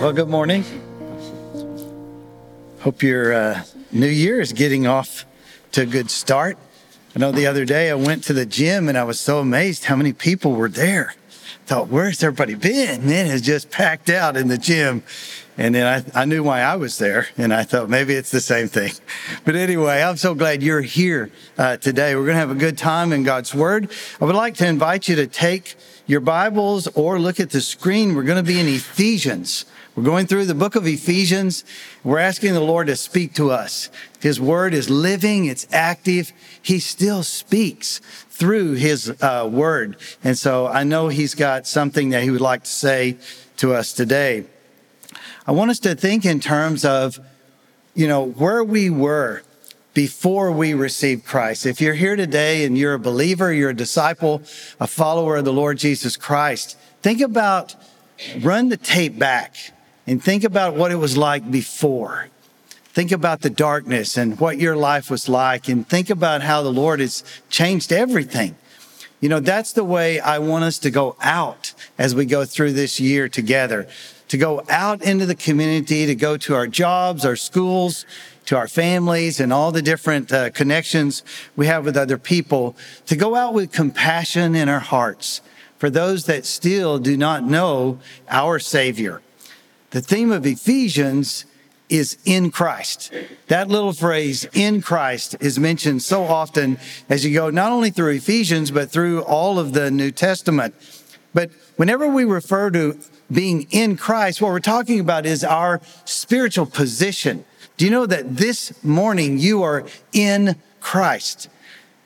Well, good morning. Hope your uh, new year is getting off to a good start. I know the other day I went to the gym and I was so amazed how many people were there. I Thought, where's everybody been? Man, it's just packed out in the gym. And then I, I knew why I was there, and I thought maybe it's the same thing. But anyway, I'm so glad you're here uh, today. We're going to have a good time in God's Word. I would like to invite you to take your Bibles or look at the screen. We're going to be in Ephesians. We're going through the book of Ephesians. We're asking the Lord to speak to us. His word is living, it's active. He still speaks through his uh, word. And so I know he's got something that he would like to say to us today. I want us to think in terms of, you know, where we were before we received Christ. If you're here today and you're a believer, you're a disciple, a follower of the Lord Jesus Christ, think about, run the tape back and think about what it was like before. Think about the darkness and what your life was like and think about how the Lord has changed everything. You know, that's the way I want us to go out as we go through this year together to go out into the community, to go to our jobs, our schools, to our families, and all the different uh, connections we have with other people, to go out with compassion in our hearts for those that still do not know our Savior. The theme of Ephesians is in Christ. That little phrase, in Christ, is mentioned so often as you go not only through Ephesians, but through all of the New Testament. But whenever we refer to being in Christ, what we're talking about is our spiritual position. Do you know that this morning you are in Christ?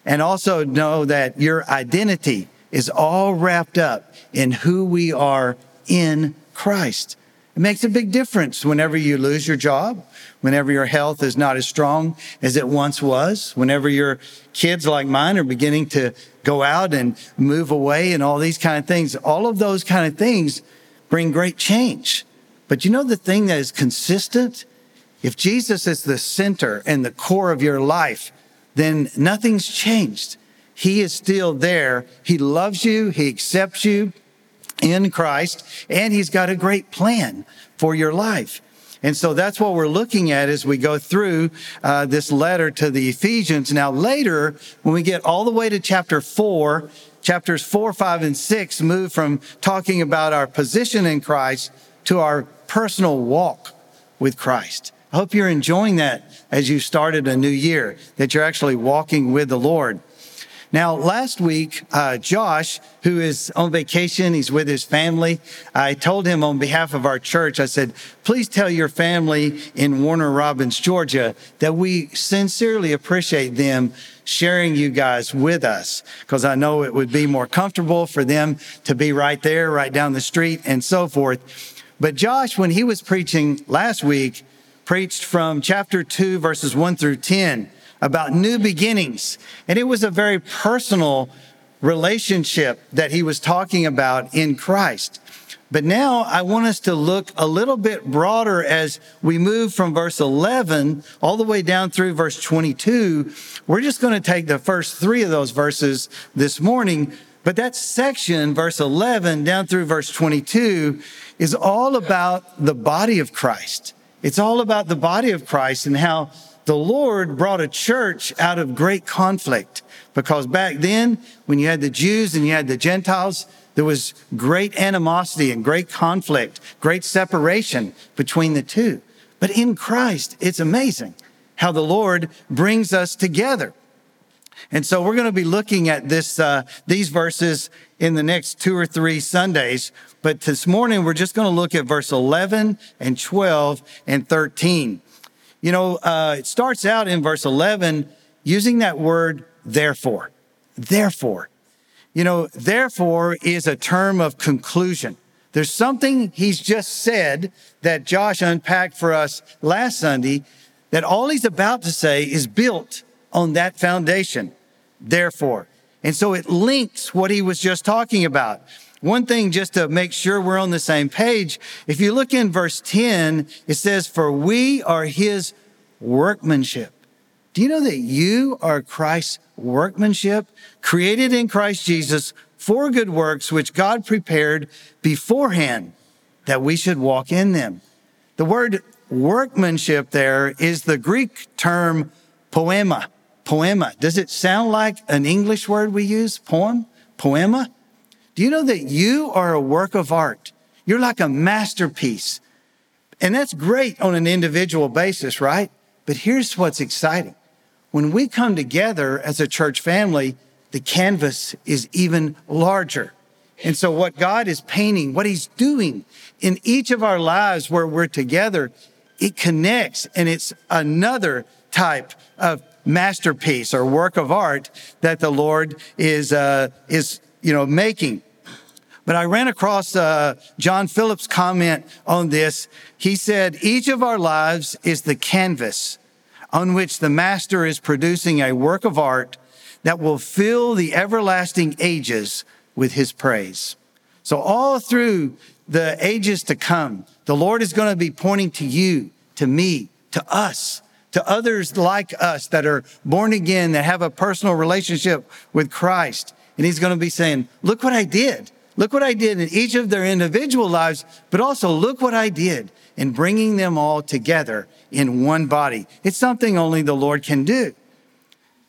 And also know that your identity is all wrapped up in who we are in Christ. It makes a big difference whenever you lose your job, whenever your health is not as strong as it once was, whenever your kids like mine are beginning to go out and move away and all these kind of things. All of those kind of things bring great change. But you know the thing that is consistent? If Jesus is the center and the core of your life, then nothing's changed. He is still there. He loves you. He accepts you in Christ, and He's got a great plan for your life. And so that's what we're looking at as we go through uh, this letter to the Ephesians. Now, later, when we get all the way to chapter four, chapters four, five, and six move from talking about our position in Christ to our personal walk with Christ. I hope you're enjoying that as you started a new year, that you're actually walking with the Lord. Now, last week, uh, Josh, who is on vacation, he's with his family. I told him on behalf of our church, I said, please tell your family in Warner Robins, Georgia, that we sincerely appreciate them sharing you guys with us because I know it would be more comfortable for them to be right there, right down the street, and so forth. But Josh, when he was preaching last week, preached from chapter 2, verses 1 through 10 about new beginnings. And it was a very personal relationship that he was talking about in Christ. But now I want us to look a little bit broader as we move from verse 11 all the way down through verse 22. We're just going to take the first three of those verses this morning. But that section, verse 11 down through verse 22, is all about the body of Christ. It's all about the body of Christ and how the Lord brought a church out of great conflict because back then, when you had the Jews and you had the Gentiles, there was great animosity and great conflict, great separation between the two. But in Christ, it's amazing how the Lord brings us together. And so we're going to be looking at this, uh, these verses in the next two or three Sundays. But this morning, we're just going to look at verse 11 and 12 and 13. You know, uh, it starts out in verse 11 using that word therefore. Therefore. You know, therefore is a term of conclusion. There's something he's just said that Josh unpacked for us last Sunday that all he's about to say is built on that foundation. Therefore. And so it links what he was just talking about. One thing just to make sure we're on the same page, if you look in verse 10, it says, For we are his workmanship. Do you know that you are Christ's workmanship, created in Christ Jesus for good works, which God prepared beforehand that we should walk in them. The word workmanship there is the Greek term poema. Poema. Does it sound like an English word we use? Poem? Poema? Do you know that you are a work of art? You're like a masterpiece. And that's great on an individual basis, right? But here's what's exciting. When we come together as a church family, the canvas is even larger. And so what God is painting, what he's doing in each of our lives where we're together, it connects and it's another type of masterpiece or work of art that the Lord is, uh, is, you know, making. But I ran across uh, John Phillips' comment on this. He said, each of our lives is the canvas on which the master is producing a work of art that will fill the everlasting ages with his praise. So all through the ages to come, the Lord is going to be pointing to you, to me, to us, to others like us that are born again, that have a personal relationship with Christ. And he's going to be saying, look what I did. Look what I did in each of their individual lives, but also look what I did in bringing them all together in one body. It's something only the Lord can do.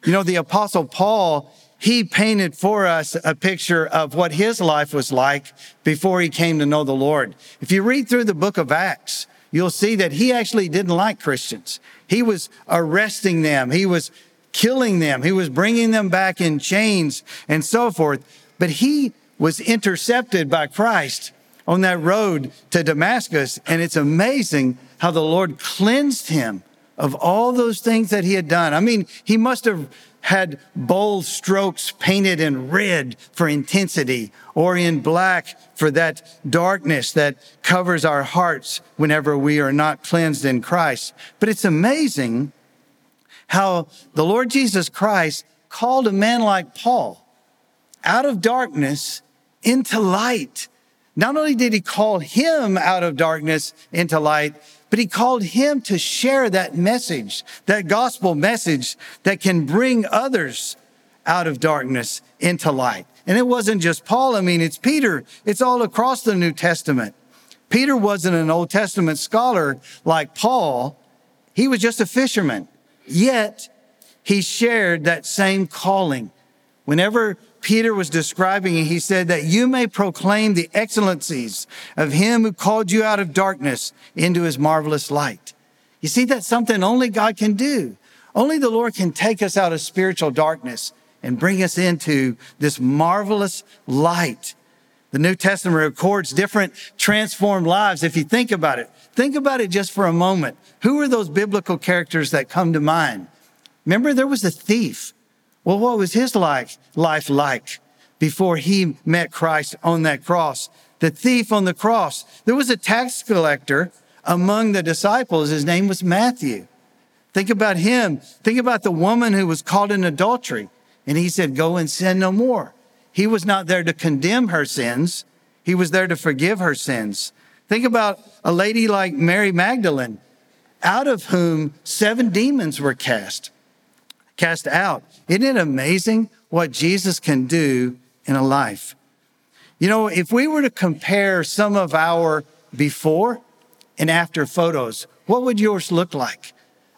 You know, the apostle Paul, he painted for us a picture of what his life was like before he came to know the Lord. If you read through the book of Acts, you'll see that he actually didn't like Christians. He was arresting them. He was killing them. He was bringing them back in chains and so forth. But he was intercepted by Christ on that road to Damascus. And it's amazing how the Lord cleansed him of all those things that he had done. I mean, he must have had bold strokes painted in red for intensity or in black for that darkness that covers our hearts whenever we are not cleansed in Christ. But it's amazing how the Lord Jesus Christ called a man like Paul out of darkness into light. Not only did he call him out of darkness into light, but he called him to share that message, that gospel message that can bring others out of darkness into light. And it wasn't just Paul. I mean, it's Peter. It's all across the New Testament. Peter wasn't an Old Testament scholar like Paul. He was just a fisherman. Yet he shared that same calling. Whenever Peter was describing it, he said that you may proclaim the excellencies of him who called you out of darkness into his marvelous light. You see, that's something only God can do. Only the Lord can take us out of spiritual darkness and bring us into this marvelous light. The New Testament records different transformed lives. If you think about it, think about it just for a moment. Who are those biblical characters that come to mind? Remember, there was a thief well, what was his life, life like before he met Christ on that cross? The thief on the cross. There was a tax collector among the disciples. His name was Matthew. Think about him. Think about the woman who was caught in adultery. And he said, Go and sin no more. He was not there to condemn her sins, he was there to forgive her sins. Think about a lady like Mary Magdalene, out of whom seven demons were cast cast out. Isn't it amazing what Jesus can do in a life? You know, if we were to compare some of our before and after photos, what would yours look like?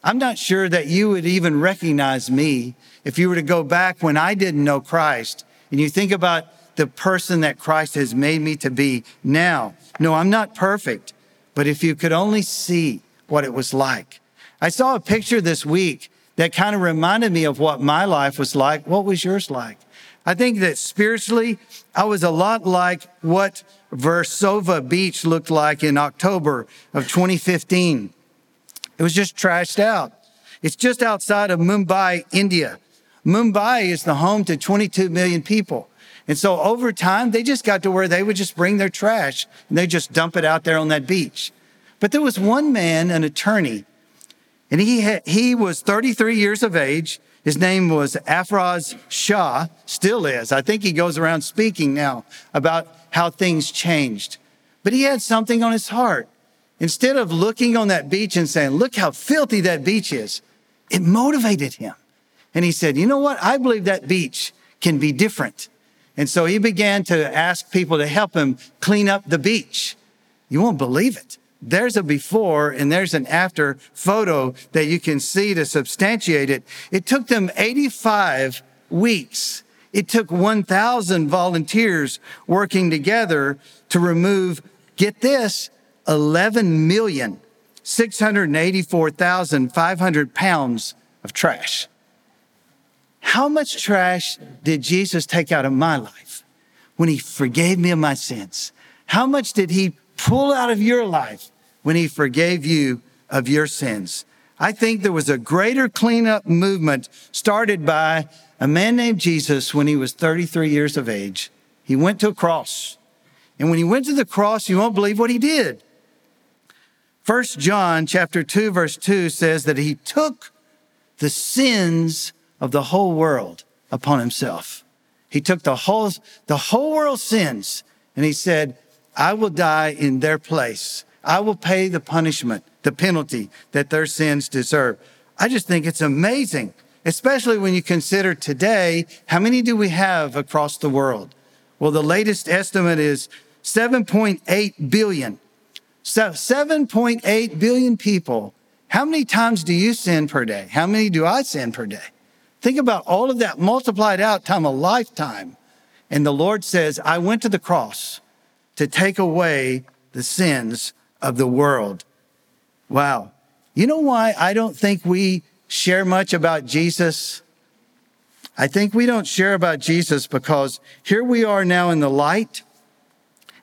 I'm not sure that you would even recognize me if you were to go back when I didn't know Christ and you think about the person that Christ has made me to be now. No, I'm not perfect, but if you could only see what it was like. I saw a picture this week that kind of reminded me of what my life was like. What was yours like? I think that spiritually, I was a lot like what Versova Beach looked like in October of 2015. It was just trashed out. It's just outside of Mumbai, India. Mumbai is the home to 22 million people. And so over time, they just got to where they would just bring their trash and they just dump it out there on that beach. But there was one man, an attorney, and he, he was 33 years of age. His name was Afroz Shah, still is. I think he goes around speaking now about how things changed. But he had something on his heart. Instead of looking on that beach and saying, look how filthy that beach is, it motivated him. And he said, you know what? I believe that beach can be different. And so he began to ask people to help him clean up the beach. You won't believe it. There's a before and there's an after photo that you can see to substantiate it. It took them 85 weeks. It took 1,000 volunteers working together to remove, get this, 11 million, 684,500 pounds of trash. How much trash did Jesus take out of my life when he forgave me of my sins? How much did he pull out of your life when he forgave you of your sins? I think there was a greater cleanup movement started by a man named Jesus when he was 33 years of age. He went to a cross. And when he went to the cross, you won't believe what he did. First John chapter 2 verse 2 says that he took the sins of the whole world upon himself. He took the whole the whole world's sins and he said, "I will die in their place. I will pay the punishment, the penalty that their sins deserve." I just think it's amazing especially when you consider today, how many do we have across the world? Well, the latest estimate is 7.8 billion. So 7.8 billion people. How many times do you sin per day? How many do I sin per day? Think about all of that multiplied out time a lifetime. And the Lord says, I went to the cross to take away the sins of the world. Wow. You know why I don't think we share much about Jesus? I think we don't share about Jesus because here we are now in the light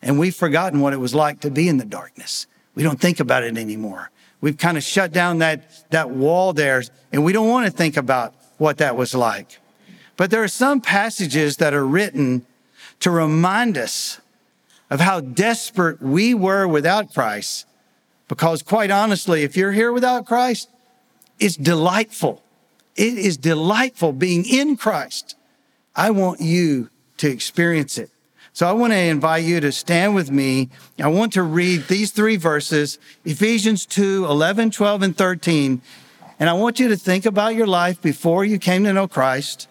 and we've forgotten what it was like to be in the darkness. We don't think about it anymore. We've kind of shut down that, that wall there and we don't want to think about what that was like. But there are some passages that are written to remind us of how desperate we were without Christ. Because quite honestly, if you're here without Christ, it's delightful. It is delightful being in Christ. I want you to experience it. So I want to invite you to stand with me. I want to read these three verses, Ephesians 2, 11, 12, and 13. And I want you to think about your life before you came to know Christ.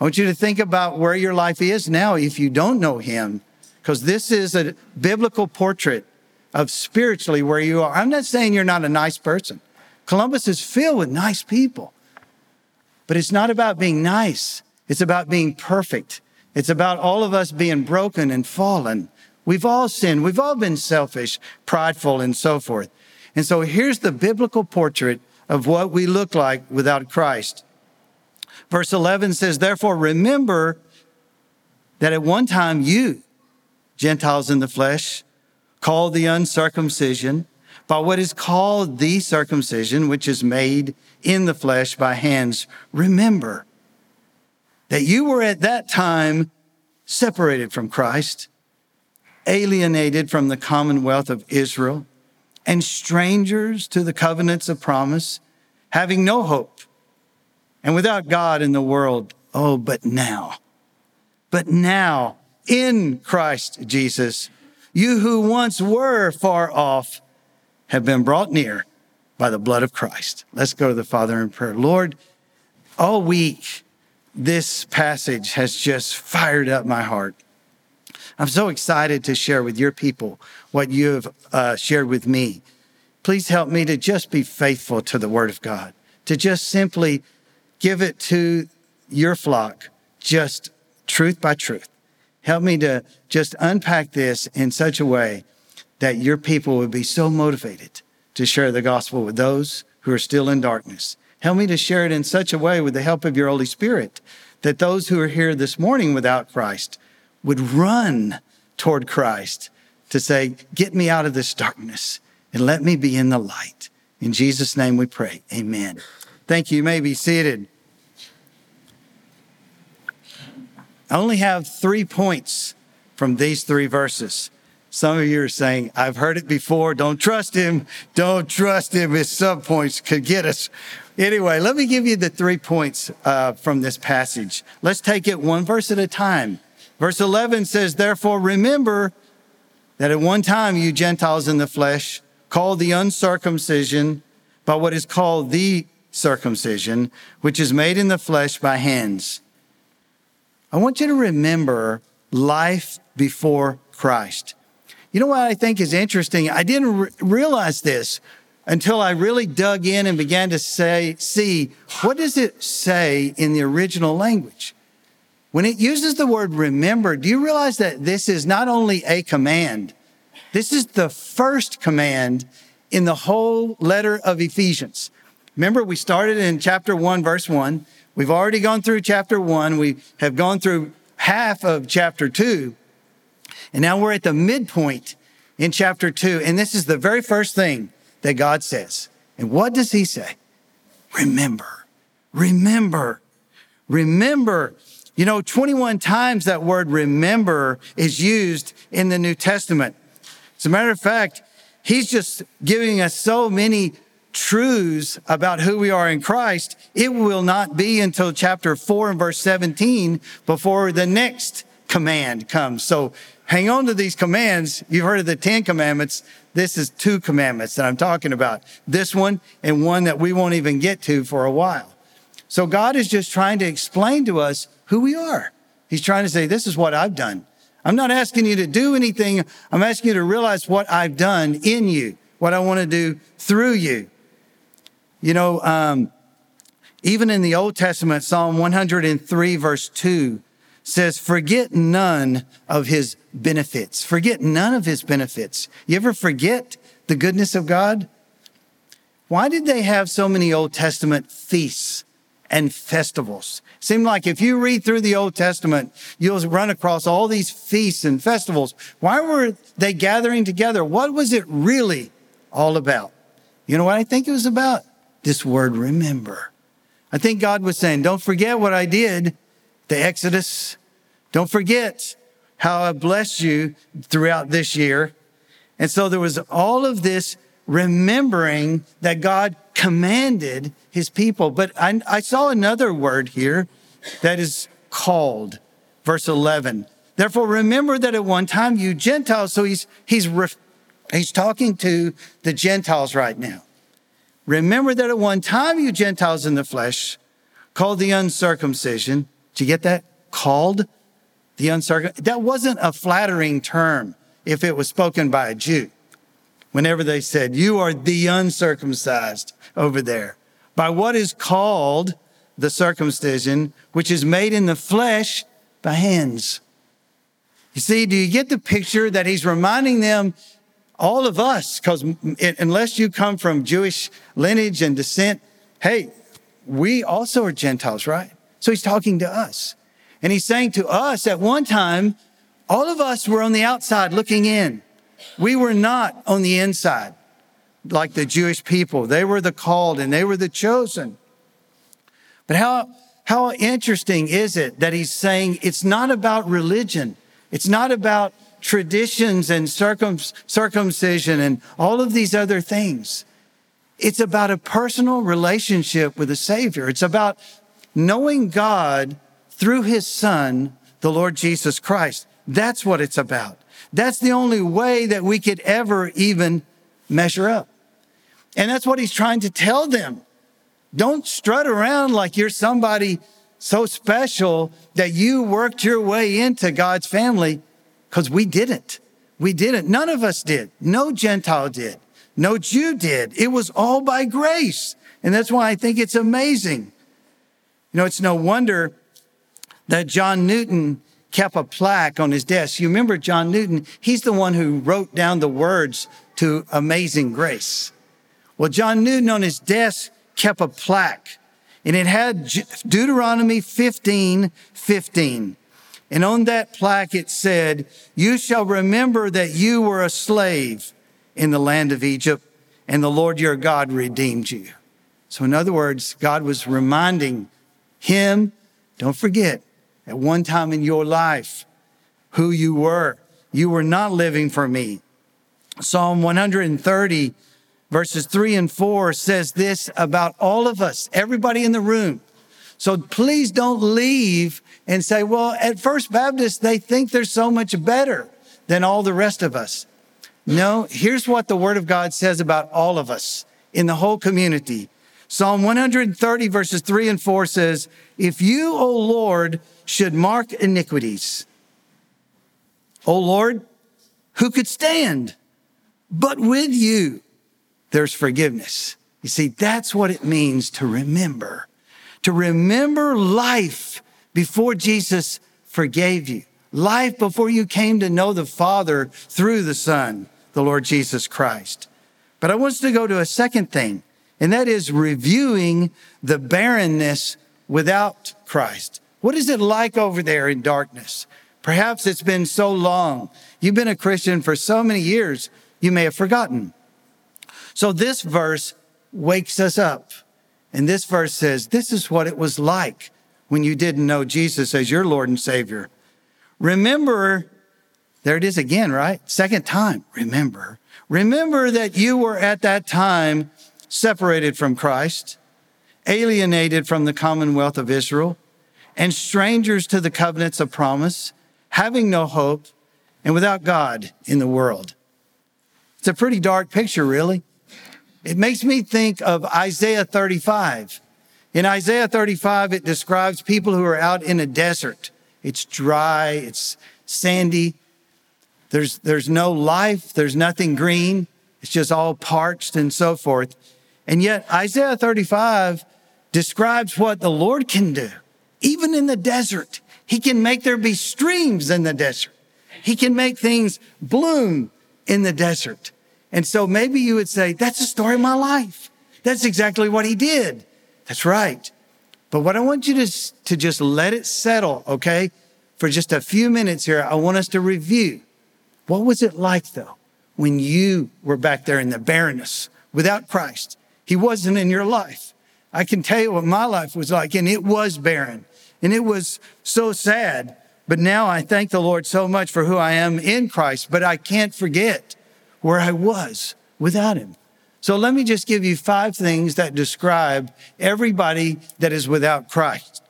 I want you to think about where your life is now if you don't know him, because this is a biblical portrait of spiritually where you are. I'm not saying you're not a nice person. Columbus is filled with nice people. But it's not about being nice. It's about being perfect. It's about all of us being broken and fallen. We've all sinned. We've all been selfish, prideful, and so forth. And so here's the biblical portrait of what we look like without Christ. Verse 11 says, Therefore, remember that at one time you, Gentiles in the flesh, called the uncircumcision, by what is called the circumcision, which is made in the flesh by hands. Remember that you were at that time separated from Christ, alienated from the commonwealth of Israel, and strangers to the covenants of promise, having no hope and without God in the world. Oh, but now, but now in Christ Jesus, you who once were far off have been brought near by the blood of Christ. Let's go to the Father in prayer. Lord, all week, this passage has just fired up my heart. I'm so excited to share with your people what you have uh, shared with me. Please help me to just be faithful to the Word of God, to just simply give it to your flock, just truth by truth. Help me to just unpack this in such a way that your people would be so motivated to share the gospel with those who are still in darkness. Help me to share it in such a way with the help of your Holy Spirit that those who are here this morning without Christ would run toward Christ to say, Get me out of this darkness and let me be in the light. In Jesus' name we pray. Amen. Thank you. You may be seated. I only have three points from these three verses. Some of you are saying, I've heard it before. Don't trust him. Don't trust him. His sub points could get us. Anyway, let me give you the three points uh, from this passage. Let's take it one verse at a time. Verse 11 says, Therefore, remember that at one time you Gentiles in the flesh, called the uncircumcision by what is called the circumcision, which is made in the flesh by hands. I want you to remember life before Christ. You know what I think is interesting? I didn't re- realize this until I really dug in and began to say, see, what does it say in the original language? When it uses the word remember, do you realize that this is not only a command, this is the first command in the whole letter of Ephesians. Remember, we started in chapter 1, verse 1. We've already gone through chapter 1. We have gone through half of chapter 2. And now we're at the midpoint in chapter 2. And this is the very first thing that God says. And what does He say? Remember, remember, remember. You know, 21 times that word remember is used in the New Testament. As a matter of fact, he's just giving us so many truths about who we are in Christ. It will not be until chapter 4 and verse 17 before the next command comes. So hang on to these commands. You've heard of the 10 commandments. This is two commandments that I'm talking about. This one and one that we won't even get to for a while. So God is just trying to explain to us who we are. He's trying to say, this is what I've done. I'm not asking you to do anything. I'm asking you to realize what I've done in you, what I want to do through you. You know, um, even in the Old Testament, Psalm 103, verse 2 says, Forget none of his benefits. Forget none of his benefits. You ever forget the goodness of God? Why did they have so many Old Testament feasts? And festivals. Seemed like if you read through the Old Testament, you'll run across all these feasts and festivals. Why were they gathering together? What was it really all about? You know what I think it was about? This word remember. I think God was saying, don't forget what I did, the Exodus. Don't forget how I blessed you throughout this year. And so there was all of this remembering that God commanded his people. But I, I, saw another word here that is called, verse 11. Therefore, remember that at one time you Gentiles, so he's, he's, he's talking to the Gentiles right now. Remember that at one time you Gentiles in the flesh, called the uncircumcision. Did you get that? Called the uncircumcision. That wasn't a flattering term if it was spoken by a Jew whenever they said, You are the uncircumcised over there, by what is called the circumcision, which is made in the flesh by hands. You see, do you get the picture that he's reminding them, all of us, because unless you come from Jewish lineage and descent, hey, we also are Gentiles, right? So he's talking to us. And he's saying to us at one time, all of us were on the outside looking in. We were not on the inside like the Jewish people. They were the called and they were the chosen. But how, how interesting is it that he's saying it's not about religion. It's not about traditions and circum, circumcision and all of these other things. It's about a personal relationship with the Savior. It's about knowing God through his son, the Lord Jesus Christ. That's what it's about. That's the only way that we could ever even measure up. And that's what he's trying to tell them. Don't strut around like you're somebody so special that you worked your way into God's family because we didn't. We didn't. None of us did. No Gentile did. No Jew did. It was all by grace. And that's why I think it's amazing. You know, it's no wonder that John Newton kept a plaque on his desk. You remember John Newton? He's the one who wrote down the words to Amazing Grace. Well, John Newton on his desk kept a plaque and it had Deuteronomy 15, 15. And on that plaque, it said, You shall remember that you were a slave in the land of Egypt, and the Lord your God redeemed you. So, in other words, God was reminding him, don't forget, at one time in your life who you were. You were not living for me. Psalm 130, verses 3 and 4 says this about all of us, everybody in the room. So please don't leave and say, well, at First Baptist, they think they're so much better than all the rest of us. No, here's what the Word of God says about all of us in the whole community. Psalm 130, verses 3 and 4 says, If you, O Lord, should mark iniquities, O Lord, who could stand? But with you, there's forgiveness. You see, that's what it means to remember, to remember life before Jesus forgave you, life before you came to know the Father through the Son, the Lord Jesus Christ. But I want us to go to a second thing, and that is reviewing the barrenness without Christ. What is it like over there in darkness? Perhaps it's been so long. You've been a Christian for so many years, you may have forgotten. So this verse wakes us up. And this verse says, This is what it was like when you didn't know Jesus as your Lord and Savior. Remember, there it is again, right? Second time, remember. Remember that you were at that time separated from Christ, alienated from the commonwealth of Israel, and strangers to the covenants of promise, having no hope, and without God in the world. It's a pretty dark picture, really. It makes me think of Isaiah 35. In Isaiah 35, it describes people who are out in a desert. It's dry, it's sandy. There's, there's no life, there's nothing green. It's just all parched and so forth. And yet, Isaiah 35 describes what the Lord can do, even in the desert. He can make there be streams in the desert. He can make things bloom in the desert. And so maybe you would say, that's the story of my life. That's exactly what he did. That's right. But what I want you to, to just let it settle, okay? For just a few minutes here, I want us to review. What was it like though when you were back there in the barrenness without Christ? He wasn't in your life. I can tell you what my life was like, and it was barren and it was so sad. But now I thank the Lord so much for who I am in Christ, but I can't forget where I was without him. So let me just give you five things that describe everybody that is without Christ.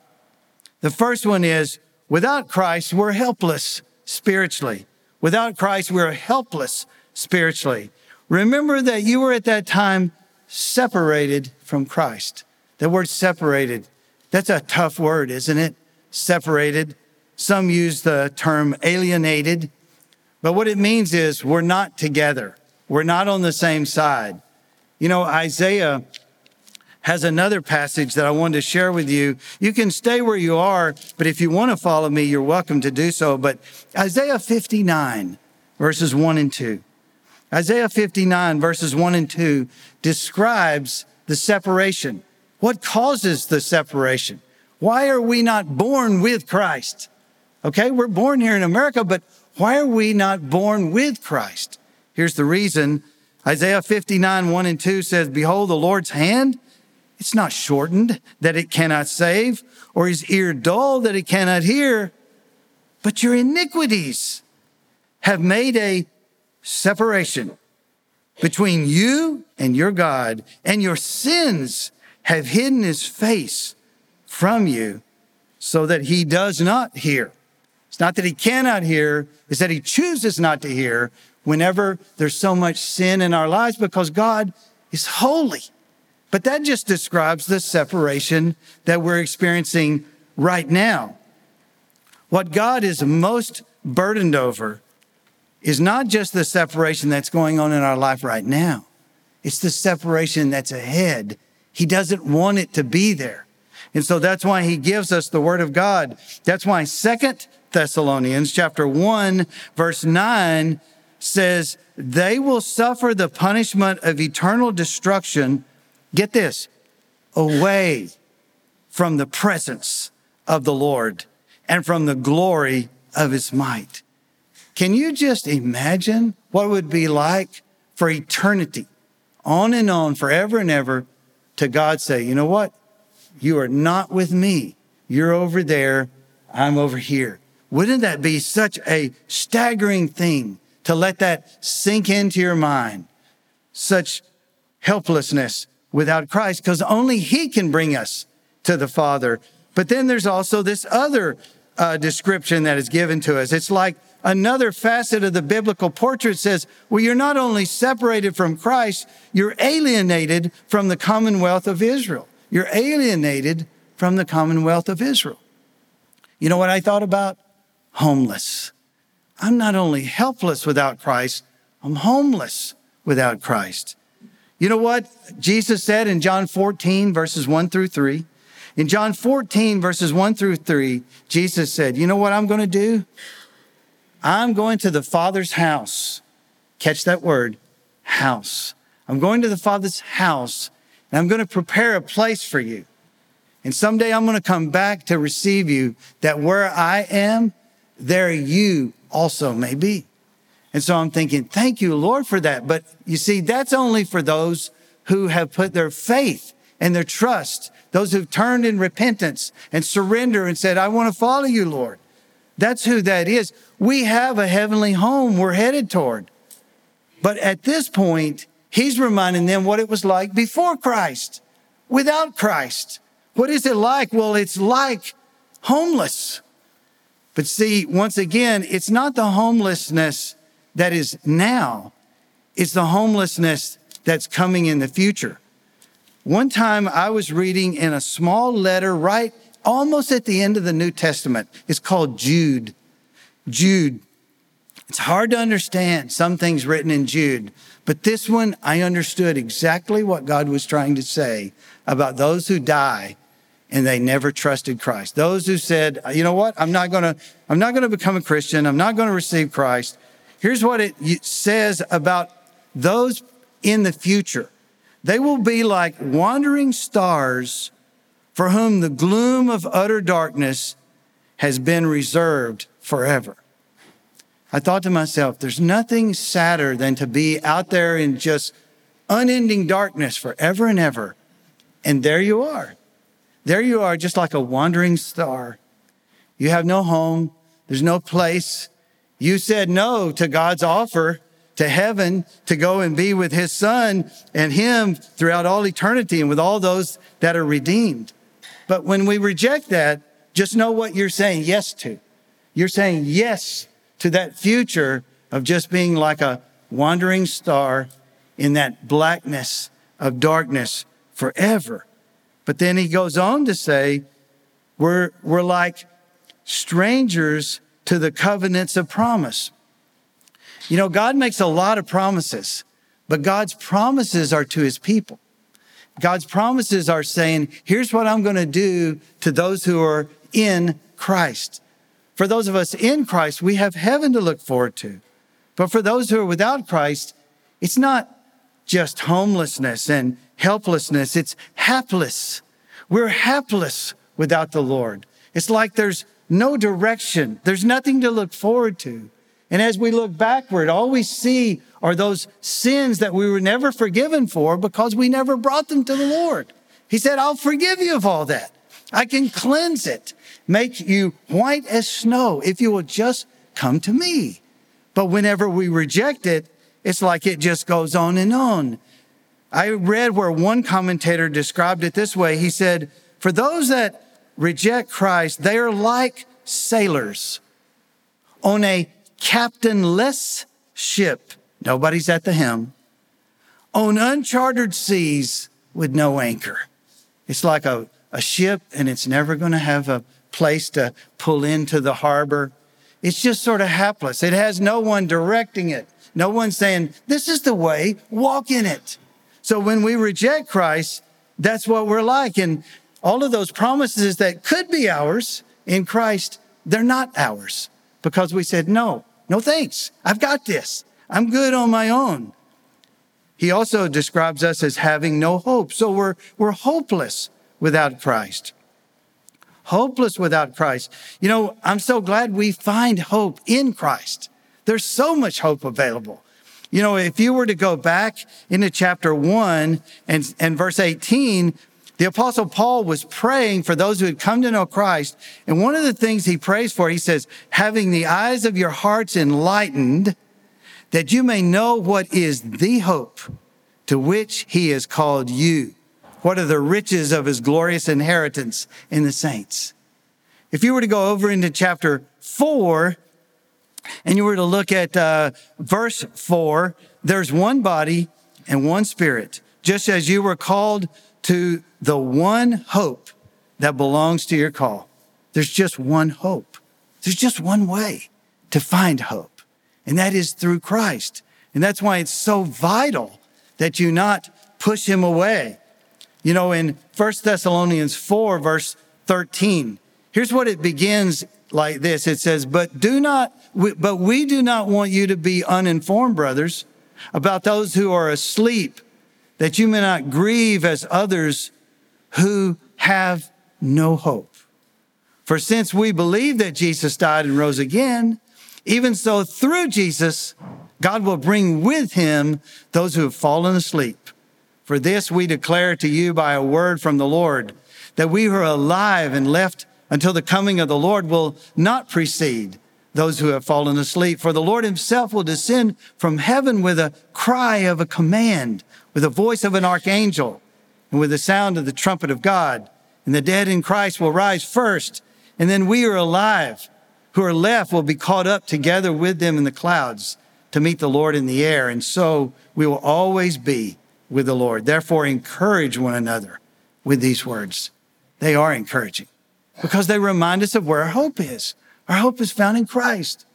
The first one is without Christ, we're helpless spiritually. Without Christ, we're helpless spiritually. Remember that you were at that time separated from Christ. The word separated, that's a tough word, isn't it? Separated. Some use the term alienated. But what it means is we're not together. We're not on the same side. You know, Isaiah has another passage that I wanted to share with you. You can stay where you are, but if you want to follow me, you're welcome to do so. But Isaiah 59, verses 1 and 2. Isaiah 59, verses 1 and 2 describes the separation. What causes the separation? Why are we not born with Christ? Okay, we're born here in America, but why are we not born with Christ? Here's the reason. Isaiah 59, 1 and 2 says, Behold, the Lord's hand, it's not shortened that it cannot save, or his ear dull that it cannot hear, but your iniquities have made a separation between you and your God, and your sins have hidden his face from you so that he does not hear. It's not that he cannot hear, it's that he chooses not to hear whenever there's so much sin in our lives because God is holy. But that just describes the separation that we're experiencing right now. What God is most burdened over is not just the separation that's going on in our life right now. It's the separation that's ahead. He doesn't want it to be there. And so that's why he gives us the word of God. That's why second Thessalonians chapter 1 verse 9 says they will suffer the punishment of eternal destruction get this away from the presence of the Lord and from the glory of his might can you just imagine what it would be like for eternity on and on forever and ever to God say you know what you are not with me you're over there I'm over here wouldn't that be such a staggering thing to let that sink into your mind? Such helplessness without Christ, because only He can bring us to the Father. But then there's also this other uh, description that is given to us. It's like another facet of the biblical portrait says, well, you're not only separated from Christ, you're alienated from the commonwealth of Israel. You're alienated from the commonwealth of Israel. You know what I thought about? homeless. I'm not only helpless without Christ, I'm homeless without Christ. You know what Jesus said in John 14, verses 1 through 3? In John 14, verses 1 through 3, Jesus said, You know what I'm going to do? I'm going to the Father's house. Catch that word, house. I'm going to the Father's house and I'm going to prepare a place for you. And someday I'm going to come back to receive you, that where I am, there you also may be. And so I'm thinking, thank you, Lord, for that. But you see, that's only for those who have put their faith and their trust, those who've turned in repentance and surrender and said, I want to follow you, Lord. That's who that is. We have a heavenly home we're headed toward. But at this point, he's reminding them what it was like before Christ, without Christ. What is it like? Well, it's like homeless. But see, once again, it's not the homelessness that is now, it's the homelessness that's coming in the future. One time I was reading in a small letter right almost at the end of the New Testament. It's called Jude. Jude. It's hard to understand some things written in Jude, but this one I understood exactly what God was trying to say about those who die and they never trusted Christ. Those who said, you know what? I'm not going to, I'm not going to become a Christian. I'm not going to receive Christ. Here's what it says about those in the future. They will be like wandering stars for whom the gloom of utter darkness has been reserved forever. I thought to myself, there's nothing sadder than to be out there in just unending darkness forever and ever. And there you are. There you are, just like a wandering star. You have no home. There's no place. You said no to God's offer to heaven to go and be with his son and him throughout all eternity and with all those that are redeemed. But when we reject that, just know what you're saying yes to. You're saying yes to that future of just being like a wandering star in that blackness of darkness forever. But then he goes on to say, we're, we're like strangers to the covenants of promise. You know, God makes a lot of promises, but God's promises are to his people. God's promises are saying, here's what I'm going to do to those who are in Christ. For those of us in Christ, we have heaven to look forward to. But for those who are without Christ, it's not just homelessness and helplessness, it's hapless. We're hapless without the Lord. It's like there's no direction, there's nothing to look forward to. And as we look backward, all we see are those sins that we were never forgiven for because we never brought them to the Lord. He said, I'll forgive you of all that. I can cleanse it, make you white as snow if you will just come to me. But whenever we reject it, it's like it just goes on and on. I read where one commentator described it this way. He said, For those that reject Christ, they are like sailors on a captainless ship. Nobody's at the helm. On uncharted seas with no anchor. It's like a, a ship and it's never going to have a place to pull into the harbor. It's just sort of hapless. It has no one directing it. No one saying, this is the way, walk in it. So when we reject Christ, that's what we're like. And all of those promises that could be ours in Christ, they're not ours because we said, no, no thanks. I've got this. I'm good on my own. He also describes us as having no hope. So we're, we're hopeless without Christ. Hopeless without Christ. You know, I'm so glad we find hope in Christ. There's so much hope available. You know, if you were to go back into chapter one and, and verse 18, the apostle Paul was praying for those who had come to know Christ. And one of the things he prays for, he says, having the eyes of your hearts enlightened, that you may know what is the hope to which he has called you. What are the riches of his glorious inheritance in the saints? If you were to go over into chapter four and you were to look at uh, verse four, there's one body and one spirit, just as you were called to the one hope that belongs to your call. There's just one hope. There's just one way. to find hope, and that is through Christ. And that's why it's so vital that you not push him away. You know, in 1 Thessalonians 4, verse 13, here's what it begins like this. It says, but do not, but we do not want you to be uninformed, brothers, about those who are asleep, that you may not grieve as others who have no hope. For since we believe that Jesus died and rose again, even so through Jesus, God will bring with him those who have fallen asleep. For this we declare to you by a word from the Lord, that we who are alive and left until the coming of the Lord will not precede those who have fallen asleep. For the Lord himself will descend from heaven with a cry of a command, with the voice of an archangel, and with the sound of the trumpet of God. And the dead in Christ will rise first, and then we are alive who are left will be caught up together with them in the clouds to meet the Lord in the air. And so we will always be with the Lord. Therefore, encourage one another with these words. They are encouraging because they remind us of where our hope is. Our hope is found in Christ.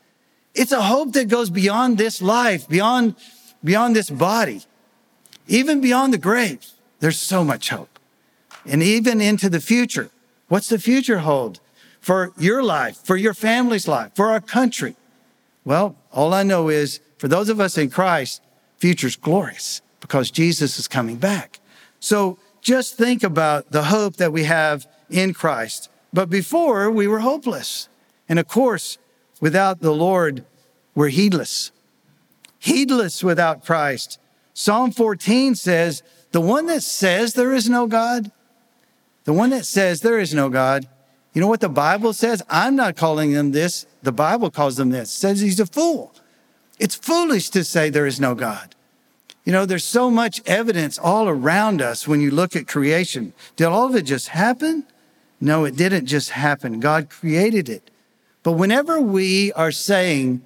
It's a hope that goes beyond this life, beyond, beyond this body, even beyond the grave. There's so much hope. And even into the future. What's the future hold for your life, for your family's life, for our country? Well, all I know is for those of us in Christ, future's glorious because Jesus is coming back. So just think about the hope that we have in Christ. But before we were hopeless. And of course, without the Lord, we're heedless. Heedless without Christ. Psalm 14 says, the one that says there is no God, the one that says there is no God, you know what the Bible says? I'm not calling them this. The Bible calls them this. It says he's a fool. It's foolish to say there is no God. You know, there's so much evidence all around us when you look at creation. Did all of it just happen? No, it didn't just happen. God created it. But whenever we are saying,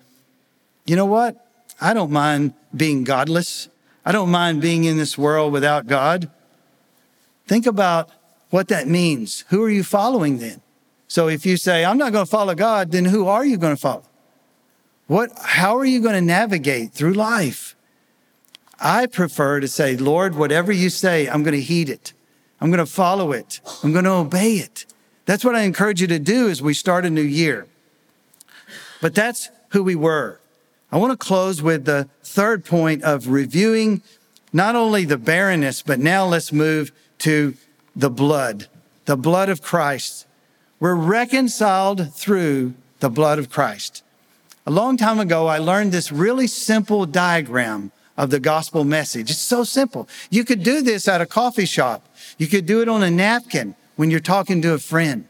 you know what? I don't mind being godless. I don't mind being in this world without God. Think about what that means. Who are you following then? So if you say, I'm not going to follow God, then who are you going to follow? What, how are you going to navigate through life? I prefer to say, Lord, whatever you say, I'm going to heed it. I'm going to follow it. I'm going to obey it. That's what I encourage you to do as we start a new year. But that's who we were. I want to close with the third point of reviewing not only the barrenness, but now let's move to the blood, the blood of Christ. We're reconciled through the blood of Christ. A long time ago, I learned this really simple diagram of the gospel message. It's so simple. You could do this at a coffee shop. You could do it on a napkin when you're talking to a friend.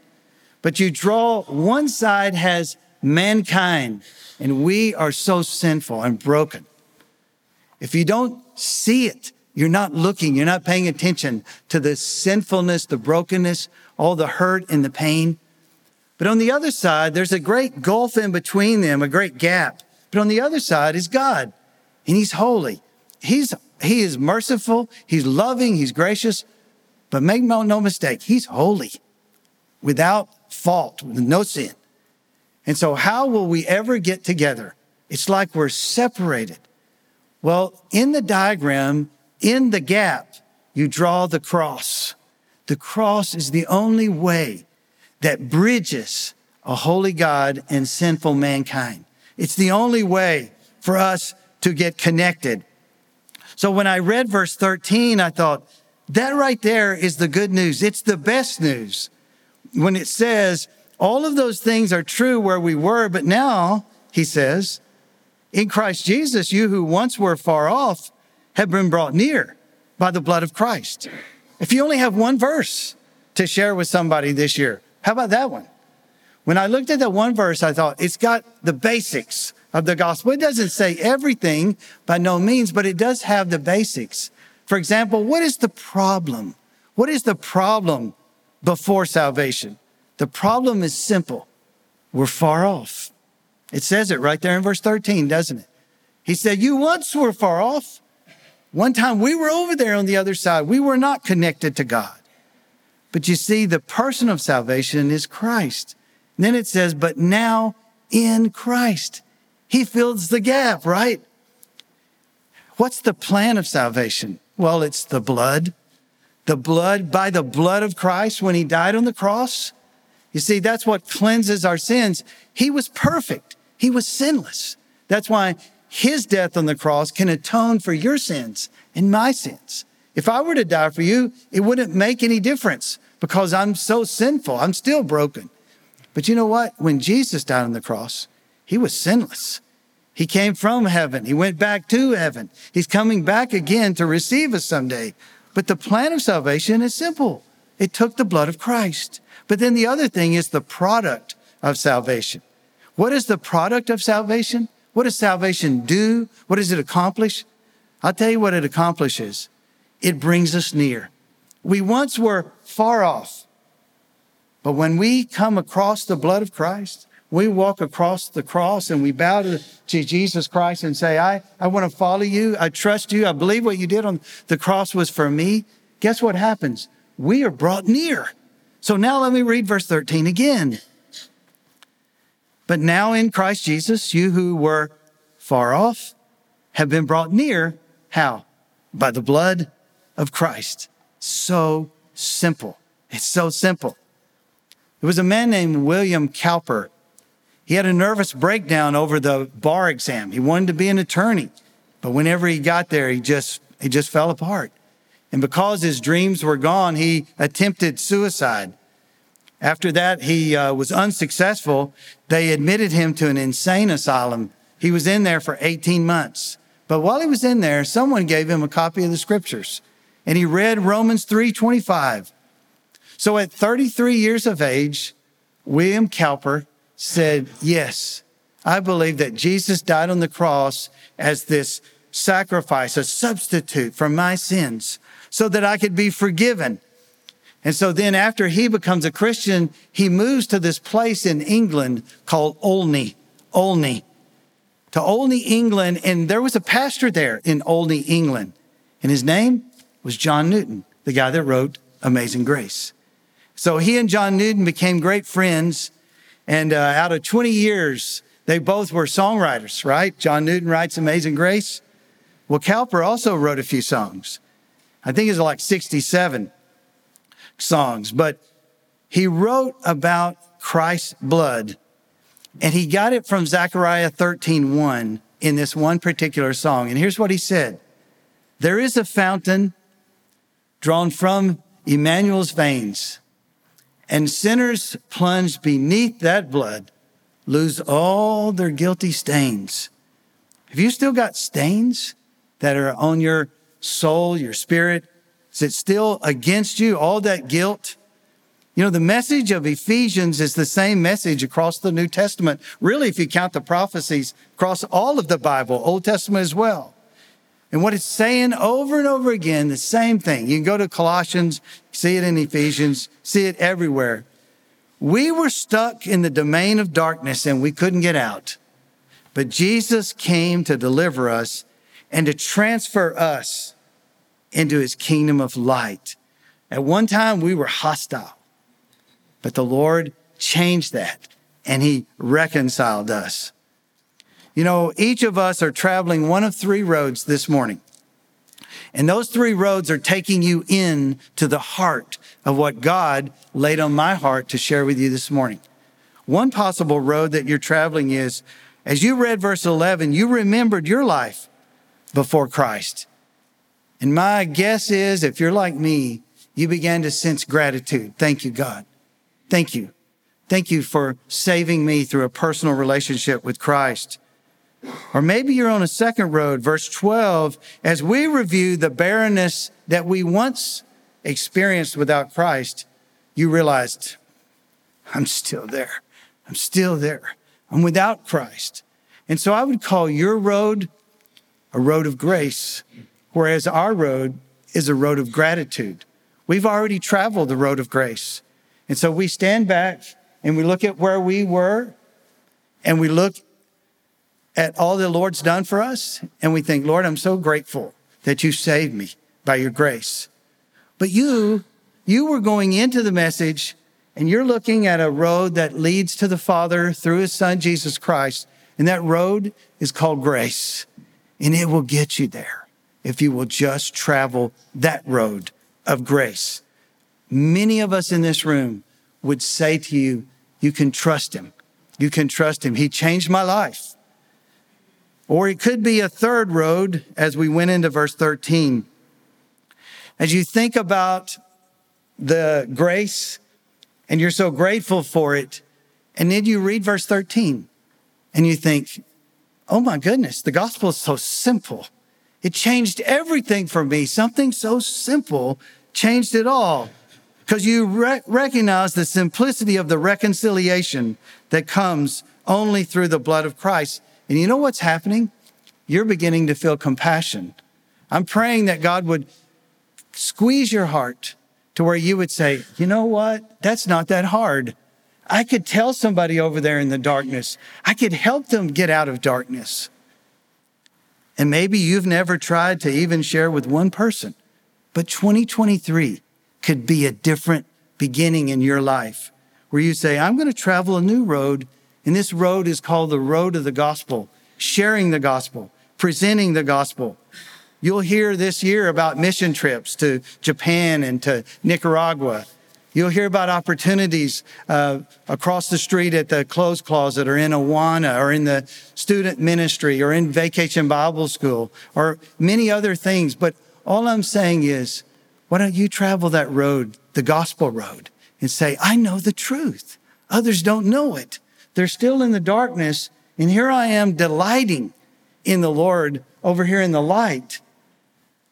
But you draw one side has mankind, and we are so sinful and broken. If you don't see it, you're not looking, you're not paying attention to the sinfulness, the brokenness, all the hurt and the pain. But on the other side, there's a great gulf in between them, a great gap. But on the other side is God, and He's holy. He's, he is merciful, He's loving, He's gracious. But make no, mistake, He's holy, without fault, with no sin. And so, how will we ever get together? It's like we're separated. Well, in the diagram, in the gap, you draw the cross. The cross is the only way that bridges a holy God and sinful mankind. It's the only way for us to get connected. So when I read verse 13, I thought, that right there is the good news. It's the best news. When it says, all of those things are true where we were, but now, he says, in Christ Jesus, you who once were far off have been brought near by the blood of Christ. If you only have one verse to share with somebody this year, how about that one? When I looked at that one verse, I thought it's got the basics of the gospel. It doesn't say everything by no means, but it does have the basics. For example, what is the problem? What is the problem before salvation? The problem is simple. We're far off. It says it right there in verse 13, doesn't it? He said, You once were far off. One time we were over there on the other side. We were not connected to God. But you see, the person of salvation is Christ. And then it says, but now in Christ. He fills the gap, right? What's the plan of salvation? Well, it's the blood. The blood, by the blood of Christ when he died on the cross. You see, that's what cleanses our sins. He was perfect. He was sinless. That's why his death on the cross can atone for your sins and my sins. If I were to die for you, it wouldn't make any difference because I'm so sinful. I'm still broken. But you know what? When Jesus died on the cross, he was sinless. He came from heaven. He went back to heaven. He's coming back again to receive us someday. But the plan of salvation is simple. It took the blood of Christ. But then the other thing is the product of salvation. What is the product of salvation? What does salvation do? What does it accomplish? I'll tell you what it accomplishes. It brings us near. We once were far off. But when we come across the blood of Christ, we walk across the cross and we bow to, to, Jesus Christ and say, I, I want to follow you. I trust you. I believe what you did on the cross was for me. Guess what happens? We are brought near. So now let me read verse 13 again. But now in Christ Jesus, you who were far off have been brought near. How? By the blood of Christ. So simple. It's so simple. There was a man named William Cowper he had a nervous breakdown over the bar exam. He wanted to be an attorney, but whenever he got there, he just, he just fell apart. And because his dreams were gone, he attempted suicide. After that, he uh, was unsuccessful. They admitted him to an insane asylum. He was in there for 18 months. But while he was in there, someone gave him a copy of the scriptures and he read Romans 3:25. So at 33 years of age, William Cowper said, Yes, I believe that Jesus died on the cross as this sacrifice, a substitute for my sins, so that I could be forgiven. And so then after he becomes a Christian, he moves to this place in England called Olney, Olney, to Olney, England. And there was a pastor there in Olney, England. And his name was John Newton, the guy that wrote Amazing Grace. So he and John Newton became great friends. And uh, out of 20 years, they both were songwriters, right? John Newton writes Amazing Grace. Well, Cowper also wrote a few songs. I think it's like 67 songs, but he wrote about Christ's blood and he got it from Zechariah 13:1 in this one particular song. And here's what he said. There is a fountain drawn from Emmanuel's veins and sinners plunged beneath that blood lose all their guilty stains. Have you still got stains that are on your soul, your spirit? Is it still against you, all that guilt? You know, the message of Ephesians is the same message across the New Testament. Really, if you count the prophecies across all of the Bible, Old Testament as well. And what it's saying over and over again, the same thing. You can go to Colossians, see it in Ephesians, see it everywhere. We were stuck in the domain of darkness and we couldn't get out. But Jesus came to deliver us and to transfer us into his kingdom of light. At one time, we were hostile, but the Lord changed that and he reconciled us. You know, each of us are traveling one of three roads this morning. And those three roads are taking you in to the heart of what God laid on my heart to share with you this morning. One possible road that you're traveling is, as you read verse 11, you remembered your life before Christ. And my guess is, if you're like me, you began to sense gratitude. Thank you, God. Thank you. Thank you for saving me through a personal relationship with Christ. Or maybe you're on a second road, verse 12, as we review the barrenness that we once experienced without Christ, you realized, I'm still there. I'm still there. I'm without Christ. And so I would call your road a road of grace, whereas our road is a road of gratitude. We've already traveled the road of grace. And so we stand back and we look at where we were and we look at all the Lord's done for us and we think, Lord, I'm so grateful that you saved me by your grace. But you, you were going into the message and you're looking at a road that leads to the Father through his son, Jesus Christ. And that road is called grace. And it will get you there if you will just travel that road of grace. Many of us in this room would say to you, you can trust him. You can trust him. He changed my life. Or it could be a third road as we went into verse 13. As you think about the grace and you're so grateful for it, and then you read verse 13 and you think, oh my goodness, the gospel is so simple. It changed everything for me. Something so simple changed it all because you re- recognize the simplicity of the reconciliation that comes only through the blood of Christ. And you know what's happening? You're beginning to feel compassion. I'm praying that God would squeeze your heart to where you would say, you know what? That's not that hard. I could tell somebody over there in the darkness. I could help them get out of darkness. And maybe you've never tried to even share with one person, but 2023 could be a different beginning in your life where you say, I'm going to travel a new road. And this road is called the road of the gospel, sharing the gospel, presenting the gospel. You'll hear this year about mission trips to Japan and to Nicaragua. You'll hear about opportunities uh, across the street at the clothes closet or in Awana or in the student ministry or in vacation Bible school or many other things. But all I'm saying is why don't you travel that road, the gospel road, and say, I know the truth. Others don't know it. They're still in the darkness. And here I am delighting in the Lord over here in the light,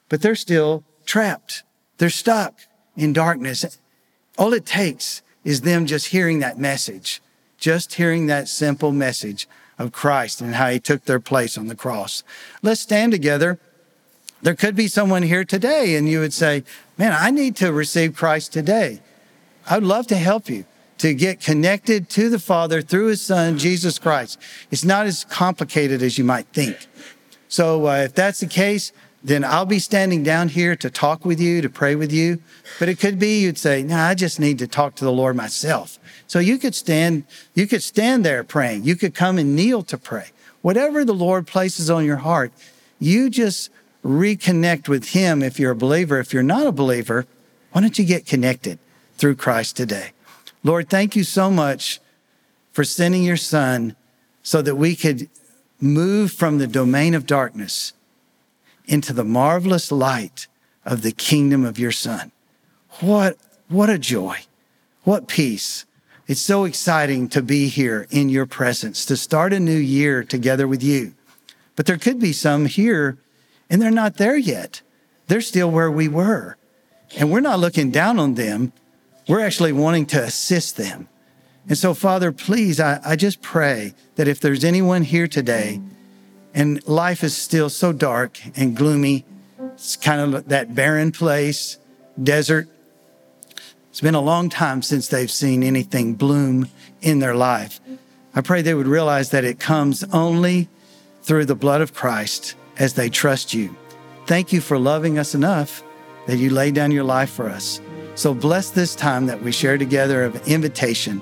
but they're still trapped. They're stuck in darkness. All it takes is them just hearing that message, just hearing that simple message of Christ and how he took their place on the cross. Let's stand together. There could be someone here today and you would say, man, I need to receive Christ today. I'd love to help you to get connected to the Father through his son, Jesus Christ. It's not as complicated as you might think. So uh, if that's the case, then I'll be standing down here to talk with you, to pray with you. But it could be you'd say, no, I just need to talk to the Lord myself. So you could stand, you could stand there praying. You could come and kneel to pray. Whatever the Lord places on your heart, you just reconnect with Him if you're a believer. If you're not a believer, why don't you get connected through Christ today? Lord, thank you so much for sending your Son so that we could move from the domain of darkness into the marvelous light of the kingdom of your Son. What, what a joy. What peace. It's so exciting to be here in your presence, to start a new year together with you. But there could be some here and they're not there yet. They're still where we were. And we're not looking down on them. We're actually wanting to assist them. And so, Father, please, I, I just pray that if there's anyone here today and life is still so dark and gloomy, it's kind of that barren place, desert. It's been a long time since they've seen anything bloom in their life. I pray they would realize that it comes only through the blood of Christ as they trust you. Thank you for loving us enough that you lay down your life for us. So bless this time that we share together of invitation.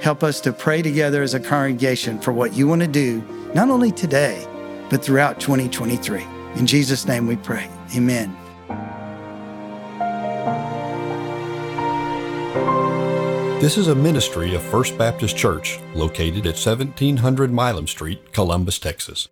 Help us to pray together as a congregation for what you want to do, not only today, but throughout 2023. In Jesus' name we pray. Amen. This is a ministry of First Baptist Church located at 1700 Milam Street, Columbus, Texas.